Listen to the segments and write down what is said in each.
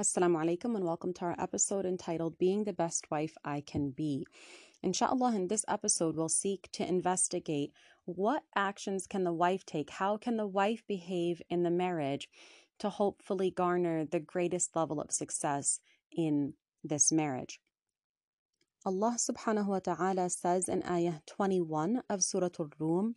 Assalamu alaikum and welcome to our episode entitled Being the Best Wife I Can Be. Inshallah, in this episode, we'll seek to investigate what actions can the wife take? How can the wife behave in the marriage to hopefully garner the greatest level of success in this marriage? Allah subhanahu wa ta'ala says in ayah 21 of Surah Al-Rum,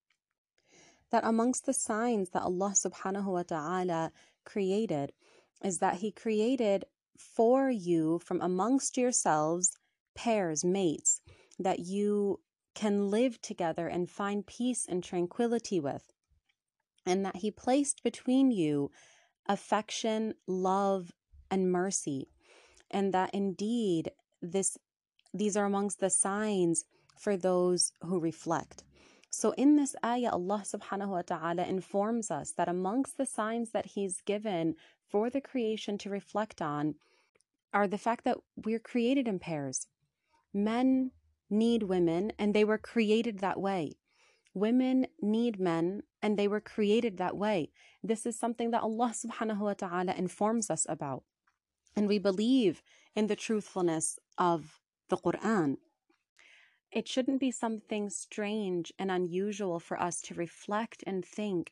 that amongst the signs that Allah subhanahu wa ta'ala created is that He created for you from amongst yourselves pairs, mates, that you can live together and find peace and tranquility with. And that He placed between you affection, love, and mercy. And that indeed this these are amongst the signs for those who reflect. So in this ayah, Allah subhanahu wa ta'ala informs us that amongst the signs that He's given for the creation to reflect on are the fact that we're created in pairs. Men need women, and they were created that way. Women need men, and they were created that way. This is something that Allah subhanahu wa ta'ala informs us about. And we believe in the truthfulness of the Quran it shouldn't be something strange and unusual for us to reflect and think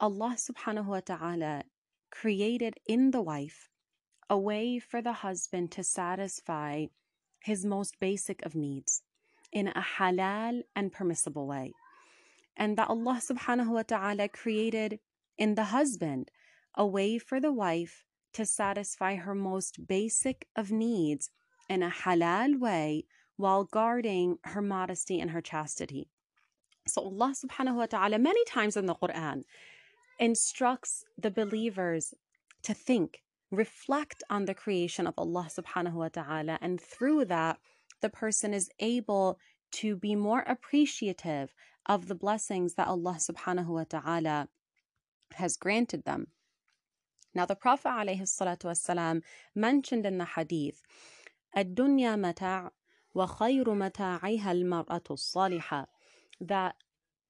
Allah subhanahu wa ta'ala created in the wife a way for the husband to satisfy his most basic of needs in a halal and permissible way. And that Allah subhanahu wa ta'ala created in the husband a way for the wife to satisfy her most basic of needs in a halal way while guarding her modesty and her chastity. So Allah subhanahu wa ta'ala many times in the Quran instructs the believers to think, reflect on the creation of Allah subhanahu wa ta'ala, and through that, the person is able to be more appreciative of the blessings that Allah subhanahu wa ta'ala has granted them. Now, the Prophet والسلام, mentioned in the hadith, الدنيا متاع وخير متاعها المرأة الصالحة that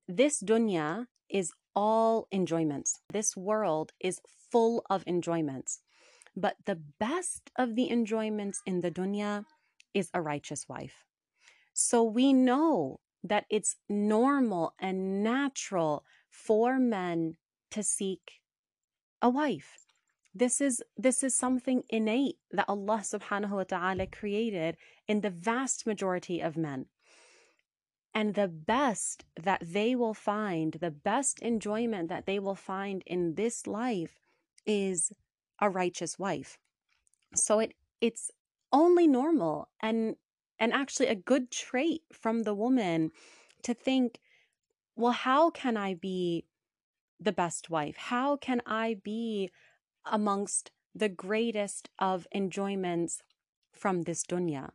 this dunya is all enjoyments. This world is full of enjoyments. But the best of the enjoyments in the dunya is a righteous wife. So we know that it's normal and natural for men to seek a wife. This is this is something innate that Allah subhanahu wa ta'ala created in the vast majority of men. And the best that they will find, the best enjoyment that they will find in this life is a righteous wife. So it it's only normal and and actually a good trait from the woman to think, well, how can I be the best wife? How can I be amongst the greatest of enjoyments from this dunya.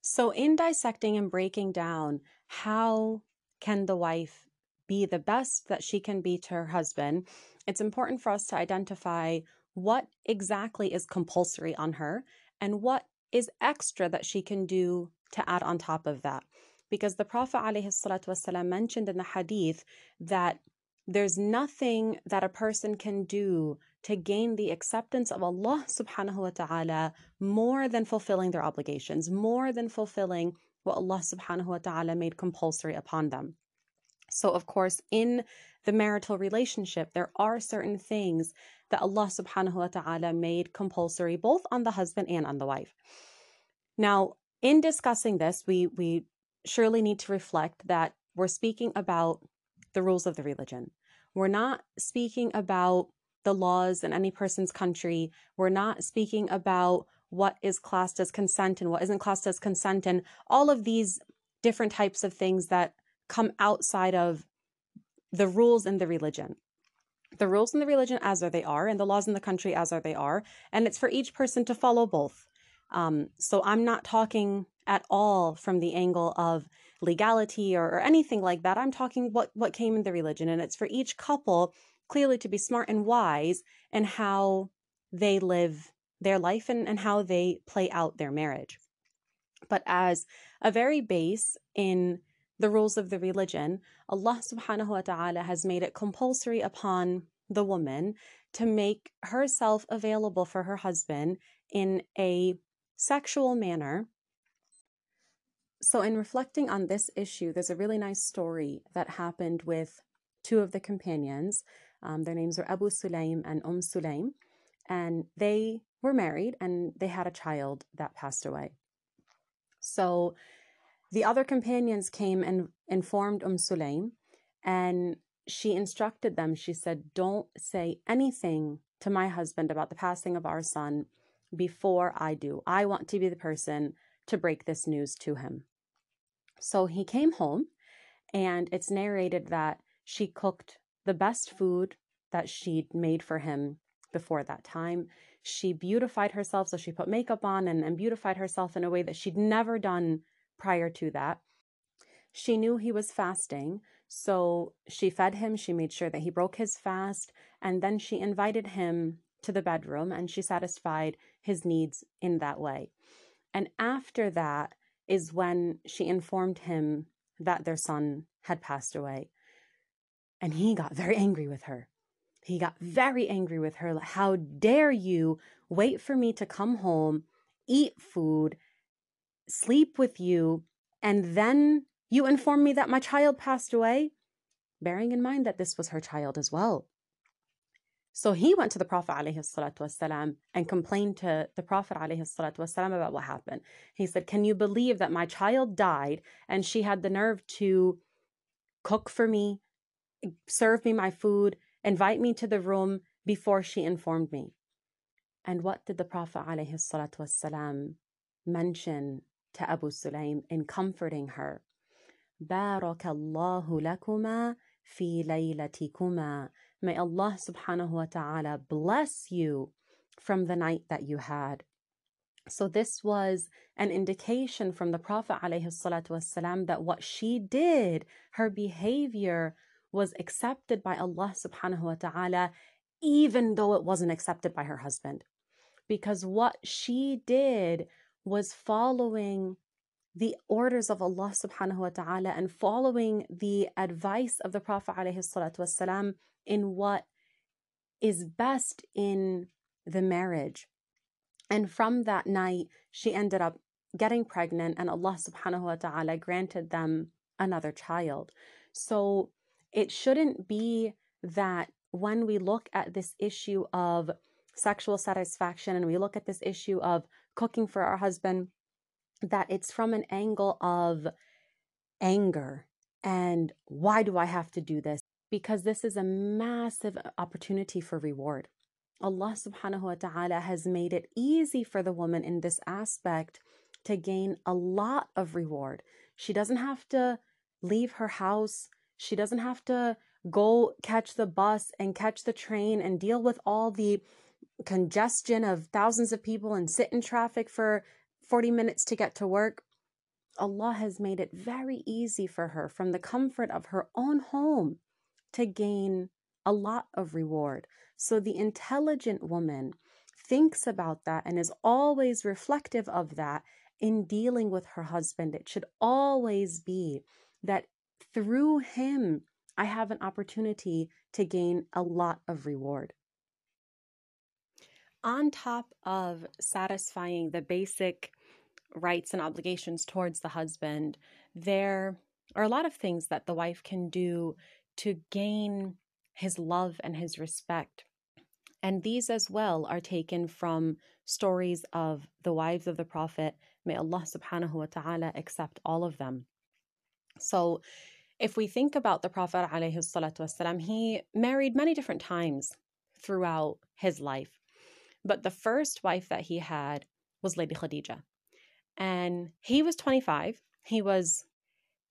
So, in dissecting and breaking down how can the wife be the best that she can be to her husband, it's important for us to identify what exactly is compulsory on her and what is extra that she can do to add on top of that. Because the Prophet ﷺ mentioned in the hadith that there's nothing that a person can do to gain the acceptance of Allah subhanahu wa ta'ala more than fulfilling their obligations, more than fulfilling what Allah subhanahu wa ta'ala made compulsory upon them. So, of course, in the marital relationship, there are certain things that Allah subhanahu wa ta'ala made compulsory both on the husband and on the wife. Now, in discussing this, we, we surely need to reflect that we're speaking about the rules of the religion. We're not speaking about the laws in any person's country. We're not speaking about what is classed as consent and what isn't classed as consent and all of these different types of things that come outside of the rules in the religion. the rules in the religion as are they are, and the laws in the country as are they are, and it's for each person to follow both. Um, so I'm not talking at all from the angle of legality or, or anything like that. I'm talking what what came in the religion, and it's for each couple clearly to be smart and wise in how they live their life and, and how they play out their marriage. But as a very base in the rules of the religion, Allah subhanahu wa ta'ala has made it compulsory upon the woman to make herself available for her husband in a sexual manner. So, in reflecting on this issue, there's a really nice story that happened with two of the companions. Um, their names are Abu Sulaim and Umm Sulaim, and they were married and they had a child that passed away. So, the other companions came and informed Umm Sulaim, and she instructed them. She said, Don't say anything to my husband about the passing of our son before I do. I want to be the person to break this news to him. So he came home, and it's narrated that she cooked the best food that she'd made for him before that time. She beautified herself, so she put makeup on and, and beautified herself in a way that she'd never done prior to that. She knew he was fasting, so she fed him, she made sure that he broke his fast, and then she invited him to the bedroom and she satisfied his needs in that way. And after that is when she informed him that their son had passed away. And he got very angry with her. He got very angry with her. How dare you wait for me to come home, eat food, sleep with you, and then you inform me that my child passed away, bearing in mind that this was her child as well. So he went to the Prophet والسلام, and complained to the Prophet والسلام, about what happened. He said, Can you believe that my child died and she had the nerve to cook for me, serve me my food, invite me to the room before she informed me? And what did the Prophet والسلام, mention to Abu Sulaim in comforting her. بارك الله لكما في ليلتكما. May Allah subhanahu wa ta'ala bless you from the night that you had. So this was an indication from the Prophet والسلام, that what she did, her behavior was accepted by Allah subhanahu wa ta'ala, even though it wasn't accepted by her husband. Because what she did was following the orders of Allah subhanahu wa ta'ala and following the advice of the Prophet alayhi in what is best in the marriage. And from that night, she ended up getting pregnant, and Allah subhanahu wa ta'ala granted them another child. So it shouldn't be that when we look at this issue of sexual satisfaction and we look at this issue of cooking for our husband, that it's from an angle of anger and why do I have to do this? Because this is a massive uh, opportunity for reward. Allah subhanahu wa ta'ala has made it easy for the woman in this aspect to gain a lot of reward. She doesn't have to leave her house. She doesn't have to go catch the bus and catch the train and deal with all the congestion of thousands of people and sit in traffic for 40 minutes to get to work. Allah has made it very easy for her from the comfort of her own home to gain a lot of reward. So the intelligent woman thinks about that and is always reflective of that in dealing with her husband. It should always be that through him, I have an opportunity to gain a lot of reward on top of satisfying the basic rights and obligations towards the husband, there are a lot of things that the wife can do to gain his love and his respect. And these as well are taken from stories of the wives of the Prophet. May Allah subhanahu wa ta'ala accept all of them. So, if we think about the Prophet, والسلام, he married many different times throughout his life. But the first wife that he had was Lady Khadija. And he was 25. He was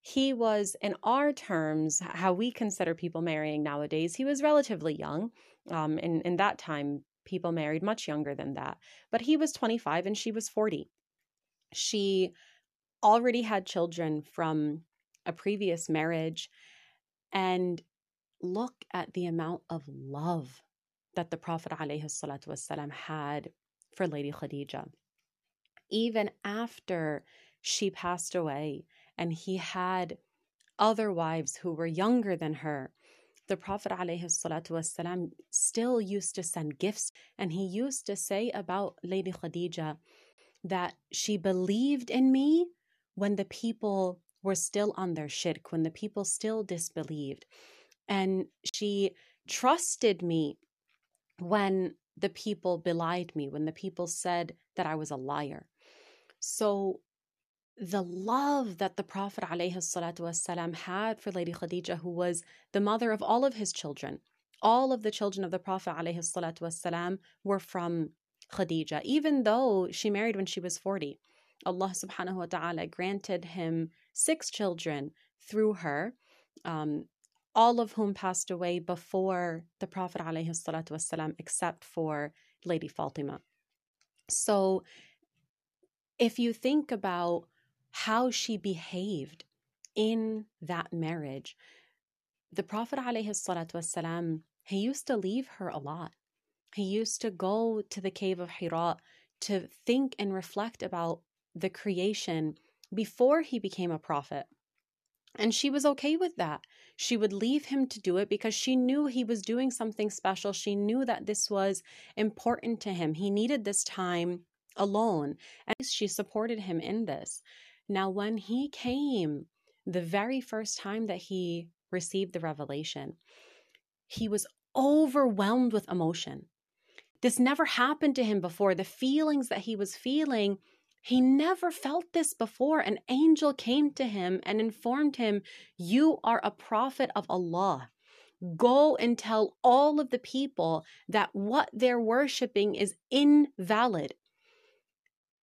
he was, in our terms, how we consider people marrying nowadays, he was relatively young. Um, in, in that time, people married much younger than that. But he was 25 and she was 40. She already had children from a previous marriage. And look at the amount of love that the Prophet ﷺ had for Lady Khadija. Even after she passed away and he had other wives who were younger than her, the Prophet ﷺ still used to send gifts and he used to say about Lady Khadija that she believed in me when the people were still on their shirk, when the people still disbelieved. And she trusted me when the people belied me, when the people said that I was a liar. So the love that the Prophet ﷺ had for Lady Khadija, who was the mother of all of his children, all of the children of the Prophet ﷺ were from Khadija, even though she married when she was 40. Allah subhanahu wa ta'ala granted him six children through her, um, all of whom passed away before the Prophet ﷺ, except for Lady Fatima. So, if you think about how she behaved in that marriage, the Prophet ﷺ, he used to leave her a lot. He used to go to the cave of Hira to think and reflect about the creation before he became a prophet. And she was okay with that. She would leave him to do it because she knew he was doing something special. She knew that this was important to him. He needed this time alone. And she supported him in this. Now, when he came, the very first time that he received the revelation, he was overwhelmed with emotion. This never happened to him before. The feelings that he was feeling he never felt this before. An angel came to him and informed him, You are a prophet of Allah. Go and tell all of the people that what they're worshiping is invalid.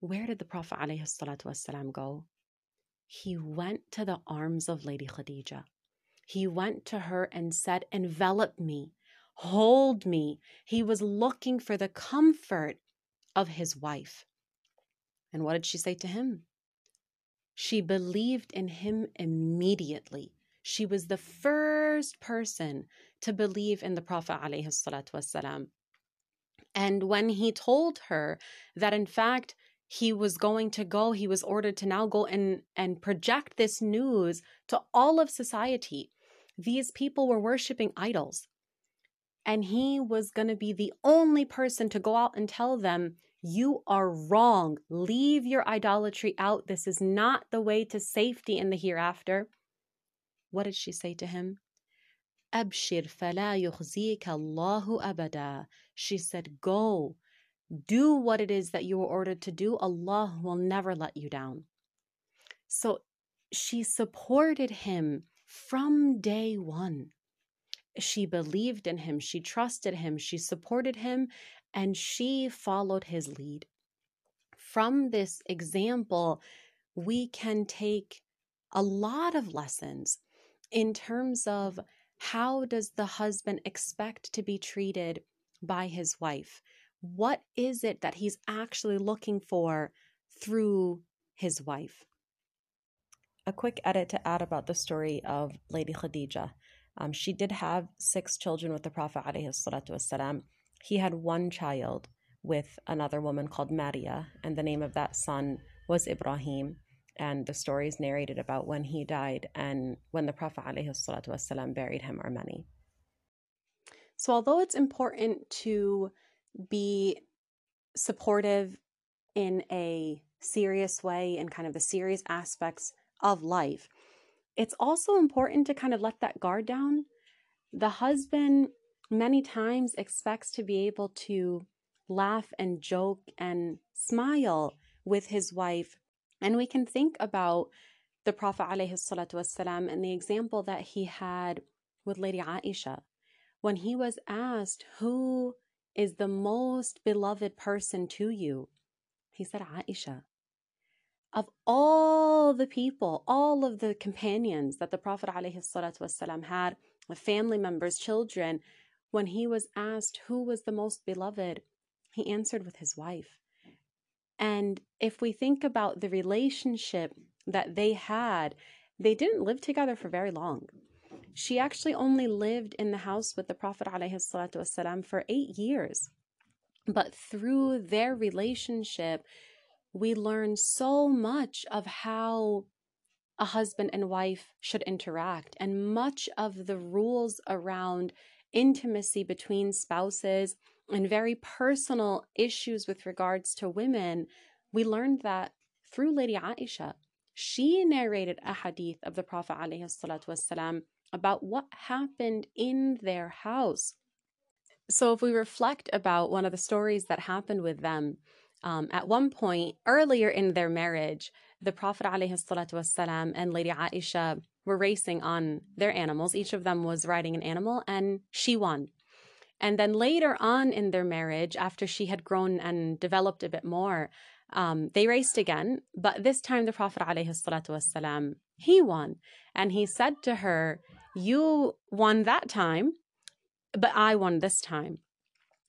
Where did the Prophet ﷺ go? He went to the arms of Lady Khadija. He went to her and said, Envelop me, hold me. He was looking for the comfort of his wife. And what did she say to him? She believed in him immediately. She was the first person to believe in the Prophet. And when he told her that, in fact, he was going to go, he was ordered to now go and, and project this news to all of society. These people were worshiping idols. And he was going to be the only person to go out and tell them you are wrong. Leave your idolatry out. This is not the way to safety in the hereafter. What did she say to him? Abshir fala yukhzika Allahu abada. She said, Go, do what it is that you were ordered to do. Allah will never let you down. So she supported him from day one. She believed in him, she trusted him, she supported him, and she followed his lead. From this example, we can take a lot of lessons in terms of how does the husband expect to be treated by his wife? What is it that he's actually looking for through his wife? A quick edit to add about the story of Lady Khadija. Um, she did have six children with the Prophet والسلام, he had one child with another woman called Maria, and the name of that son was Ibrahim. And the stories narrated about when he died and when the Prophet ﷺ buried him are many. So, although it's important to be supportive in a serious way and kind of the serious aspects of life, it's also important to kind of let that guard down. The husband many times expects to be able to laugh and joke and smile with his wife. And we can think about the Prophet والسلام, and the example that he had with Lady Aisha. When he was asked, Who is the most beloved person to you? He said, Aisha. of all the people, all of the companions that the Prophet ﷺ had, the family members, children, when he was asked who was the most beloved, he answered with his wife. And if we think about the relationship that they had, they didn't live together for very long. She actually only lived in the house with the Prophet ﷺ for eight years. But through their relationship, we learn so much of how a husband and wife should interact, and much of the rules around intimacy between spouses and very personal issues with regards to women. We learned that through Lady Aisha. She narrated a hadith of the Prophet ﷺ about what happened in their house. So, if we reflect about one of the stories that happened with them, um, at one point earlier in their marriage, the Prophet ﷺ and Lady Aisha were racing on their animals. Each of them was riding an animal, and she won. And then later on in their marriage, after she had grown and developed a bit more, um, they raced again. But this time, the Prophet ﷺ, he won, and he said to her, "You won that time, but I won this time."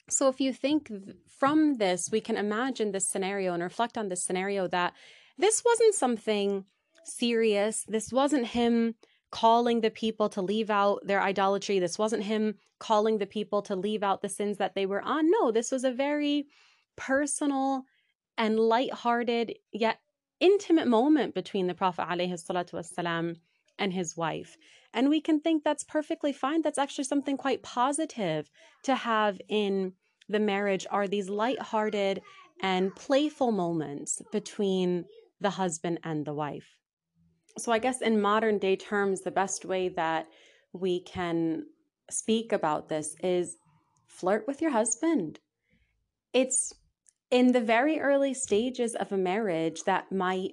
So if you think from this, we can imagine this scenario and reflect on this scenario that this wasn't something serious. This wasn't him calling the people to leave out their idolatry. This wasn't him calling the people to leave out the sins that they were on. No, this was a very personal and light-hearted yet intimate moment between the Prophet ﷺ and his wife. And we can think that's perfectly fine. That's actually something quite positive to have in the marriage are these light-hearted and playful moments between the husband and the wife. So I guess in modern day terms the best way that we can speak about this is flirt with your husband. It's in the very early stages of a marriage that might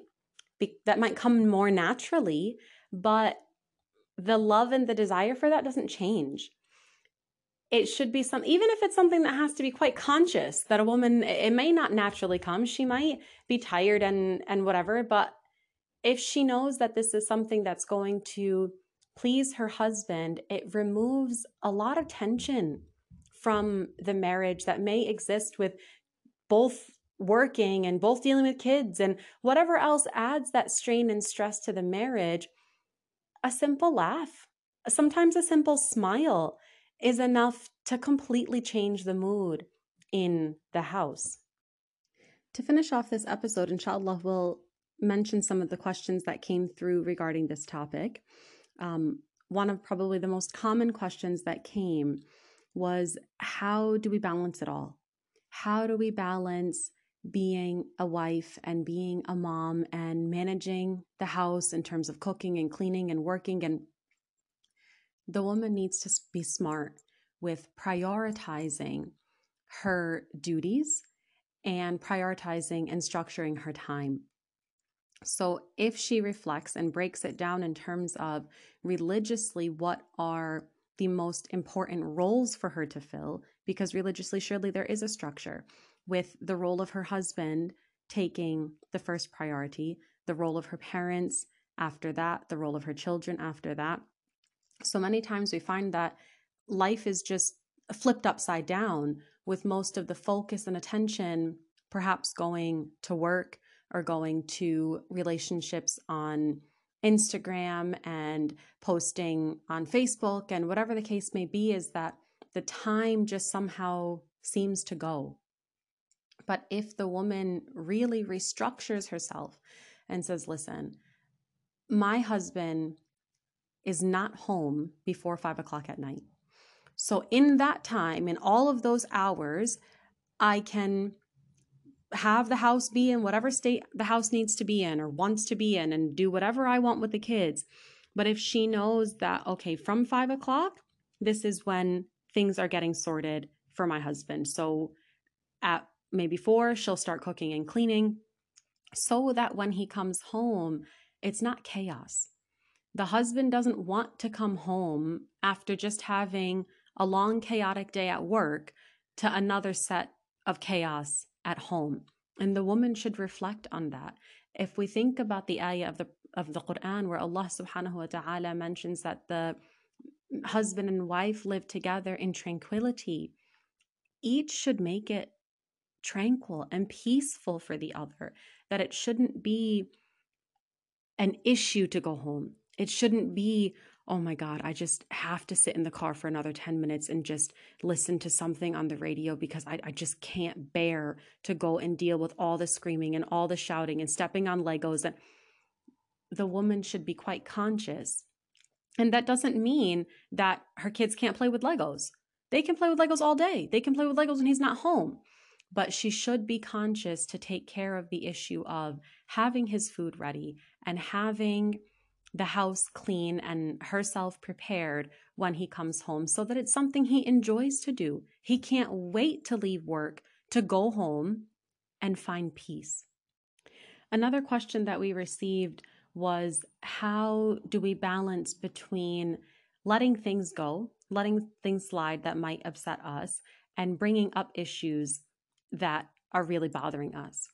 be, that might come more naturally, but the love and the desire for that doesn't change it should be some even if it's something that has to be quite conscious that a woman it may not naturally come she might be tired and and whatever but if she knows that this is something that's going to please her husband it removes a lot of tension from the marriage that may exist with both working and both dealing with kids and whatever else adds that strain and stress to the marriage a simple laugh sometimes a simple smile is enough to completely change the mood in the house. To finish off this episode, inshallah, we'll mention some of the questions that came through regarding this topic. Um, one of probably the most common questions that came was how do we balance it all? How do we balance being a wife and being a mom and managing the house in terms of cooking and cleaning and working and the woman needs to be smart with prioritizing her duties and prioritizing and structuring her time. So, if she reflects and breaks it down in terms of religiously what are the most important roles for her to fill, because religiously, surely there is a structure with the role of her husband taking the first priority, the role of her parents after that, the role of her children after that, so many times we find that life is just flipped upside down with most of the focus and attention perhaps going to work or going to relationships on Instagram and posting on Facebook and whatever the case may be is that the time just somehow seems to go. But if the woman really restructures herself and says, listen, my husband is not home before five o'clock at night. So, in that time, in all of those hours, I can have the house be in whatever state the house needs to be in or wants to be in and do whatever I want with the kids. But if she knows that, okay, from five o'clock, this is when things are getting sorted for my husband. So, at maybe four, she'll start cooking and cleaning so that when he comes home, it's not chaos the husband doesn't want to come home after just having a long, chaotic day at work to another set of chaos at home. And the woman should reflect on that. If we think about the ayah of the of the Quran where Allah subhanahu wa ta'ala mentions that the husband and wife live together in tranquility, each should make it tranquil and peaceful for the other, that it shouldn't be an issue to go home. It shouldn't be, oh my God, I just have to sit in the car for another 10 minutes and just listen to something on the radio because I, I just can't bear to go and deal with all the screaming and all the shouting and stepping on Legos. And the woman should be quite conscious. And that doesn't mean that her kids can't play with Legos. They can play with Legos all day. They can play with Legos when he's not home. But she should be conscious to take care of the issue of having his food ready and having the house clean and herself prepared when he comes home so that it's something he enjoys to do. He can't wait to leave work to go home and find peace. Another question that we received was how do we balance between letting things go, letting things slide that might upset us, and bringing up issues that are really bothering us?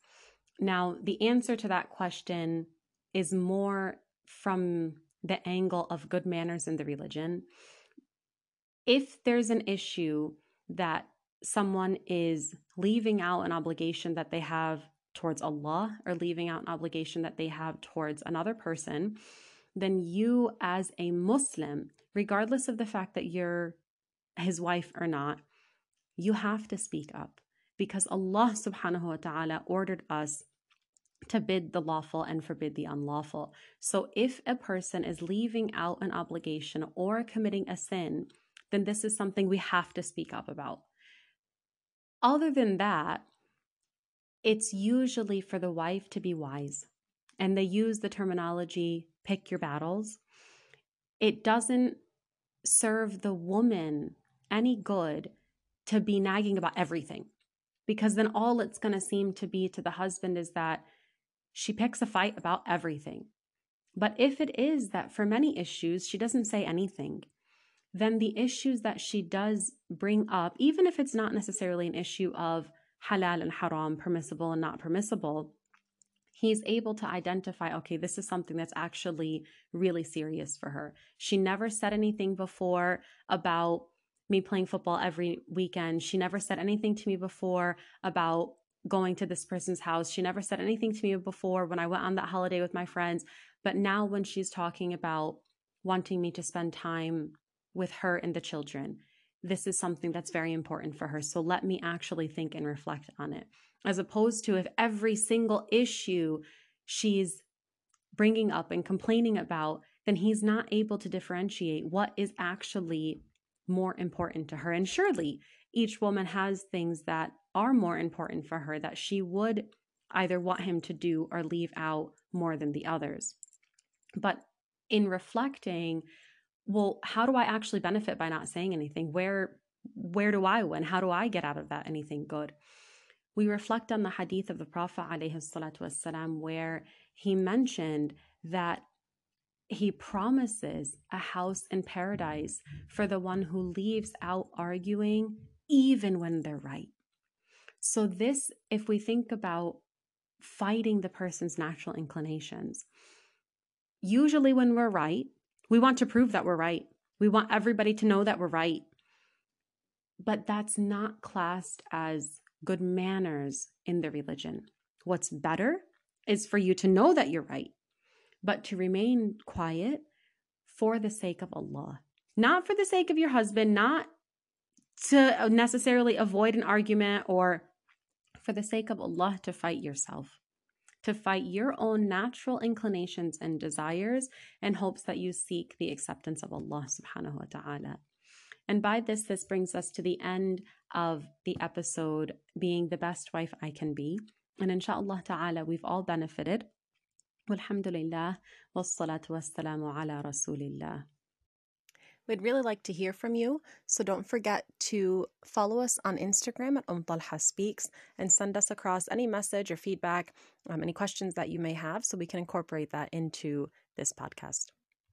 Now, the answer to that question is more from the angle of good manners in the religion. If there's an issue that someone is leaving out an obligation that they have towards Allah or leaving out an obligation that they have towards another person, then you, as a Muslim, regardless of the fact that you're his wife or not, you have to speak up because Allah subhanahu wa ta'ala ordered us to bid the lawful and forbid the unlawful. So if a person is leaving out an obligation or committing a sin, then this is something we have to speak up about. Other than that, it's usually for the wife to be wise. And they use the terminology pick your battles. It doesn't serve the woman any good to be nagging about everything because then all it's going to seem to be to the husband is that she picks a fight about everything. But if it is that for many issues she doesn't say anything, then the issues that she does bring up, even if it's not necessarily an issue of halal and haram, permissible and not permissible, he's able to identify okay, this is something that's actually really serious for her. She never said anything before about me playing football every weekend. She never said anything to me before about going to this person's house. She never said anything to me before when I went on that holiday with my friends. But now, when she's talking about wanting me to spend time with her and the children, this is something that's very important for her. So let me actually think and reflect on it. As opposed to if every single issue she's bringing up and complaining about, then he's not able to differentiate what is actually more important to her. And surely each woman has things that are more important for her that she would either want him to do or leave out more than the others. But in reflecting, well, how do I actually benefit by not saying anything? Where where do I win? How do I get out of that anything good? We reflect on the hadith of the Prophet والسلام, where he mentioned that he promises a house in paradise for the one who leaves out arguing even when they're right. So, this, if we think about fighting the person's natural inclinations, usually when we're right, we want to prove that we're right. We want everybody to know that we're right. But that's not classed as good manners in the religion. What's better is for you to know that you're right, but to remain quiet for the sake of Allah, not for the sake of your husband, not to necessarily avoid an argument or for the sake of Allah to fight yourself, to fight your own natural inclinations and desires in hopes that you seek the acceptance of Allah subhanahu wa ta'ala. And by this, this brings us to the end of the episode being the best wife I can be. And inshallah ta'ala, we've all benefited. Walhamdulillah, wassalatu wassalamu ala rasulillah. We'd really like to hear from you, so don't forget to follow us on Instagram at Umtalha Speaks and send us across any message or feedback, um, any questions that you may have, so we can incorporate that into this podcast.